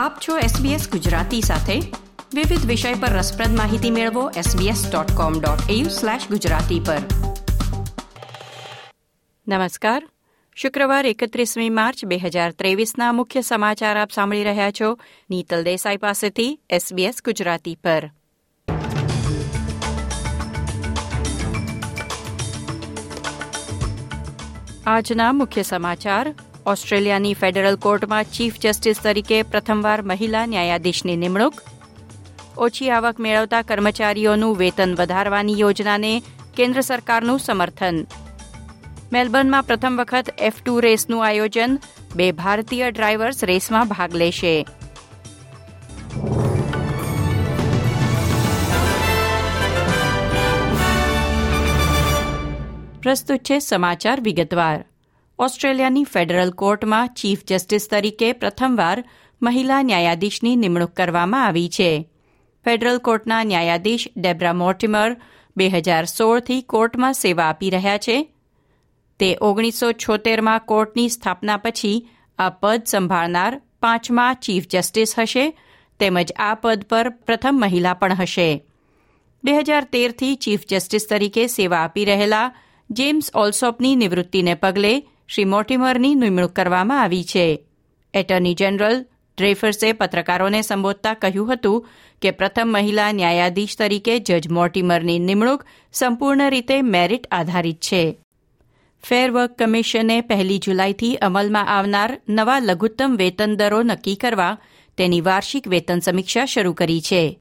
આપ છો SBS ગુજરાતી સાથે. વિવિધ વિષય પર રસપ્રદ માહિતી મેળવો sbs.com.au/gujarati પર. નમસ્કાર. શુક્રવાર એકત્રીસમી માર્ચ બે હજાર ત્રેવીસના મુખ્ય સમાચાર આપ સાંભળી રહ્યા છો નીતલ દેસાઈ પાસેથી SBS ગુજરાતી પર. આજના મુખ્ય સમાચાર. ઓસ્ટ્રેલિયાની ફેડરલ કોર્ટમાં ચીફ જસ્ટિસ તરીકે પ્રથમવાર મહિલા ન્યાયાધીશની નિમણૂક. ઓછી આવક મેળવતા કર્મચારીઓનું વેતન વધારવાની યોજનાને કેન્દ્ર સરકારનું સમર્થન. મેલબર્નમાં પ્રથમ વખત એફ ટુ રેસનું આયોજન બે ભારતીય ડ્રાઈવર્સ રેસમાં ભાગ લેશે. પ્રસ્તુત છે સમાચાર વિગતવાર. ઓસ્ટ્રેલિયાની ફેડરલ કોર્ટમાં ચીફ જસ્ટિસ તરીકે પ્રથમવાર મહિલા ન્યાયાધીશની નિમણૂક કરવામાં આવી છે. ફેડરલ કોર્ટના ન્યાયાધીશ ડેબ્રા મોર્ટિમર બે હજાર સોળથી કોર્ટમાં સેવા આપી રહ્યા છે. તે ઓગણીસો છોતેરમાં કોર્ટની સ્થાપના પછી આ પદ સંભાળનાર પાંચમા ચીફ જસ્ટિસ હશે, તેમજ આ પદ પર પ્રથમ મહિલા પણ હશે. બે હજાર તેરથી ચીફ જસ્ટિસ તરીકે સેવા આપી રહેલા જેમ્સ ઓલ્સોપની નિવૃત્તિને પગલે શ્રી મોર્ટિમરની નિમણૂક કરવામાં આવી છે. એટર્ની જનરલ ડ્રેફર્સે પત્રકારોને સંબોધતા કહ્યું હતું કે પ્રથમ મહિલા ન્યાયાધીશ તરીકે જજ મોર્ટિમરની નિમણૂક સંપૂર્ણ રીતે મેરિટ આધારિત છે. ફેર વર્ક કમિશને પહેલી જુલાઈથી અમલમાં આવનાર નવા લઘુત્તમ વેતન દરો નક્કી કરવા તેની વાર્ષિક વેતન સમીક્ષા શરૂ કરી છે.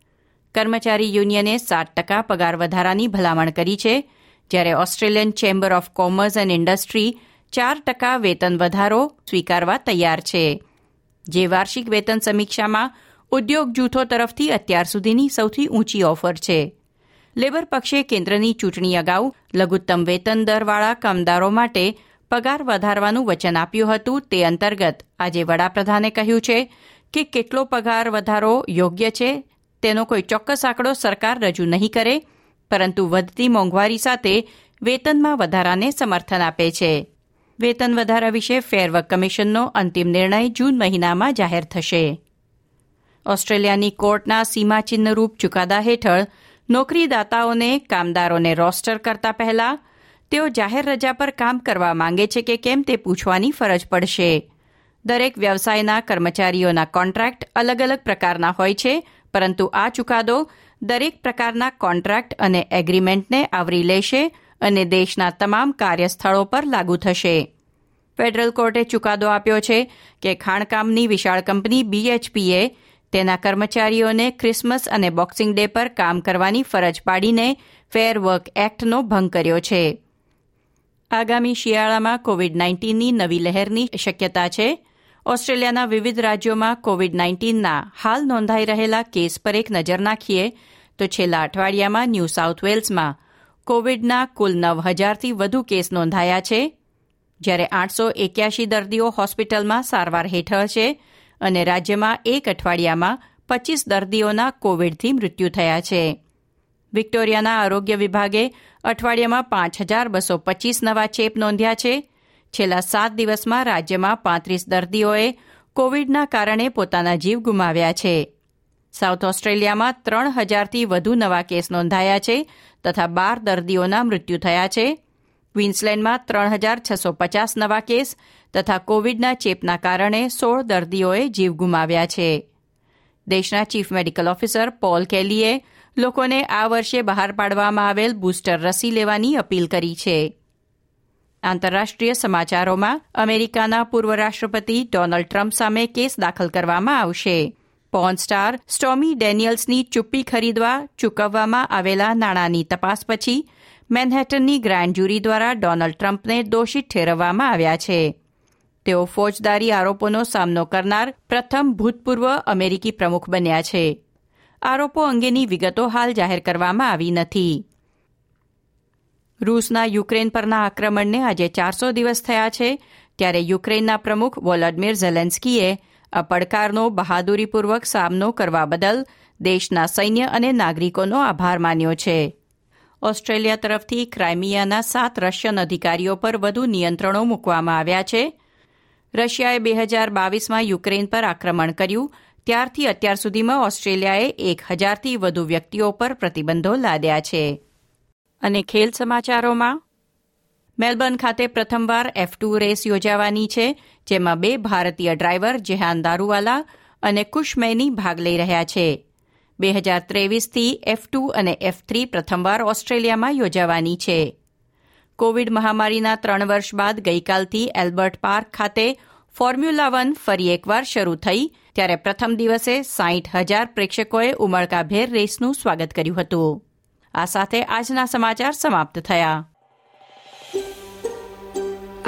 કર્મચારી યુનિયને સાત ટકા પગાર વધારાની ભલામણ કરી છે, જ્યારે Australian Chamber of Commerce and Industry ચાર ટકા વેતન વધારો સ્વીકારવા તૈયાર છે. જે વાર્ષિક વેતન સમીક્ષામાં ઉદ્યોગ જૂથો તરફથી અત્યાર સુધીની સૌથી ઊંચી ઓફર છે. લેબર પક્ષે કેન્દ્રની ચૂંટણી અગાઉ લઘુત્તમ વેતન દરવાળા કામદારો માટે પગાર વધારવાનું વચન આપ્યું હતું તે અંતર્ગત આજે વડાપ્રધાને કહ્યું છે કે કેટલો પગાર વધારો યોગ્ય છે તેનો કોઈ ચોક્કસ આંકડો સરકાર રજૂ નહીં કરે, પરંતુ વધતી મોંઘવારી સાથે વેતનમાં વધારાને સમર્થન આપે છે. વેતન વધારા વિશે ફેરવર્ક કમિશનનો અંતિમ નિર્ણય જૂન મહિનામાં જાહેર થશે. ઓસ્ટ્રેલિયાની કોર્ટના સીમાચિહ્નરૂપ ચુકાદા હેઠળ નોકરીદાતાઓને કામદારોને રોસ્ટર કરતા પહેલા તેઓ જાહેર રજા પર કામ કરવા માંગે છે કે કેમ તે પૂછવાની ફરજ પડશે. દરેક વ્યવસાયના કર્મચારીઓના કોન્ટ્રાક્ટ અલગ અલગ પ્રકારના હોય છે, પરંતુ આ ચુકાદો દરેક પ્રકારના કોન્ટ્રાક્ટ અને એગ્રીમેન્ટને આવરી લેશે અને દેશના તમામ કાર્યસ્થળો પર લાગુ થશે. ફેડરલ કોર્ટે ચુકાદો આપ્યો છે કે ખાણકામની વિશાળ કંપની બીએચપીએ તેના કર્મચારીઓને ક્રિસમસ અને બોક્સિંગ ડે પર કામ કરવાની ફરજ પાડીને ફેર વર્ક એક્ટનો ભંગ કર્યો છે. આગામી શિયાળામાં કોવિડ નાઇન્ટીનની નવી લહેરની શક્યતા છે. ઓસ્ટ્રેલિયાના વિવિધ રાજ્યોમાં કોવિડ નાઇન્ટીનના હાલ નોંધાઈ રહેલા કેસ પર એક નજર નાખીએ તો છેલ્લા અઠવાડિયામાં ન્યૂ સાઉથ વેલ્સમાં કોવિડના કુલ નવ હજારથી વધુ કેસ નોંધાયા છે, જ્યારે આઠસો એક્યાશી દર્દીઓ હોસ્પિટલમાં સારવાર હેઠળ છે અને રાજ્યમાં એક અઠવાડિયામાં પચીસ દર્દીઓના કોવિડથી મૃત્યુ થયા છે. વિક્ટોરિયાના આરોગ્ય વિભાગે અઠવાડિયામાં પાંચ હજાર બસો પચીસ નવા ચેપ નોંધ્યા છે. છેલ્લા સાત દિવસમાં રાજ્યમાં પાંત્રીસ દર્દીઓએ કોવિડના કારણે પોતાના જીવ ગુમાવ્યા છે. સાઉથ ઓસ્ટ્રેલિયામાં ત્રણ હજારથી વધુ નવા કેસ નોંધાયા છે તથા બાર દર્દીઓના મૃત્યુ થયા છે. ક્વીન્સલેન્ડમાં ત્રણ હજાર છસો પચાસ નવા કેસ તથા કોવિડના ચેપના કારણે સોળ દર્દીઓએ જીવ ગુમાવ્યા છે. દેશના ચીફ મેડિકલ ઓફિસર પોલ કેલીએ લોકોને આ વર્ષે બહાર પાડવામાં આવેલ બુસ્ટર રસી લેવાની અપીલ કરી છે. આંતરરાષ્ટ્રીય સમાચારોમાં અમેરિકાના પૂર્વ રાષ્ટ્રપતિ ડોનાલ્ડ ટ્રમ્પ સામે કેસ દાખલ કરવામાં આવશે. પોર્ન સ્ટાર સ્ટોમી ડેનિયલ્સની ચુપ્પી ખરીદવા ચૂકવવામાં આવેલા નાણાંની તપાસ પછી મેનહેટનની ગ્રાન્ડ જ્યુરી દ્વારા ડોનાલ્ડ ટ્રમ્પને દોષિત ઠેરવવામાં આવ્યા છે. તેઓ ફોજદારી આરોપોનો સામનો કરનાર પ્રથમ ભૂતપૂર્વ અમેરિકી પ્રમુખ બન્યા છે. આરોપો અંગેની વિગતો હાલ જાહેર કરવામાં આવી નથી. રૂસના યુક્રેન પરના આક્રમણને આજે ચારસો દિવસ થયા છે, ત્યારે યુક્રેનના પ્રમુખ વોલોડિમીર ઝેલેન્સ્કીએ આ પડકારનો, બહાદુરીપૂર્વક સામનો કરવા બદલ દેશના સૈન્ય અને નાગરિકોનો આભાર માન્યો છે. ઓસ્ટ્રેલિયા તરફથી ક્રાઇમિયાના સાત રશિયન અધિકારીઓ પર વધુ નિયંત્રણો મૂકવામાં આવ્યા છે. રશિયાએ બે હજાર બાવીસમાં યુક્રેન પર આક્રમણ કર્યું, ત્યારથી અત્યાર સુધીમાં ઓસ્ટ્રેલિયાએ એક હજારથી વધુ વ્યક્તિઓ પર પ્રતિબંધો લાદ્યા છે. અને ખેલ સમાચારોમાં મેલબર્ન ખાતે પ્રથમવાર એફ ટુ રેસ યોજાવાની છે, જેમાં બે ભારતીય ડ્રાઈવર જેહાન દારૂવાલા અને કુશમૈની ભાગ લઈ રહ્યા છે. બે હજાર ત્રેવીસથી એફ ટુ અને એફ થ્રી પ્રથમવાર ઓસ્ટ્રેલિયામાં યોજાવાની છે. કોવિડ મહામારીના ત્રણ વર્ષ બાદ ગઈકાલથી એલ્બર્ટ પાર્ક ખાતે ફોર્મ્યુલા વન ફરી એકવાર શરૂ થઈ, ત્યારે પ્રથમ દિવસે સાઠ હજાર પ્રેક્ષકોએ ઉમળકાભેર રેસનું સ્વાગત કર્યું હતું. આ સાથે આજના સમાચાર સમાપ્ત થયા.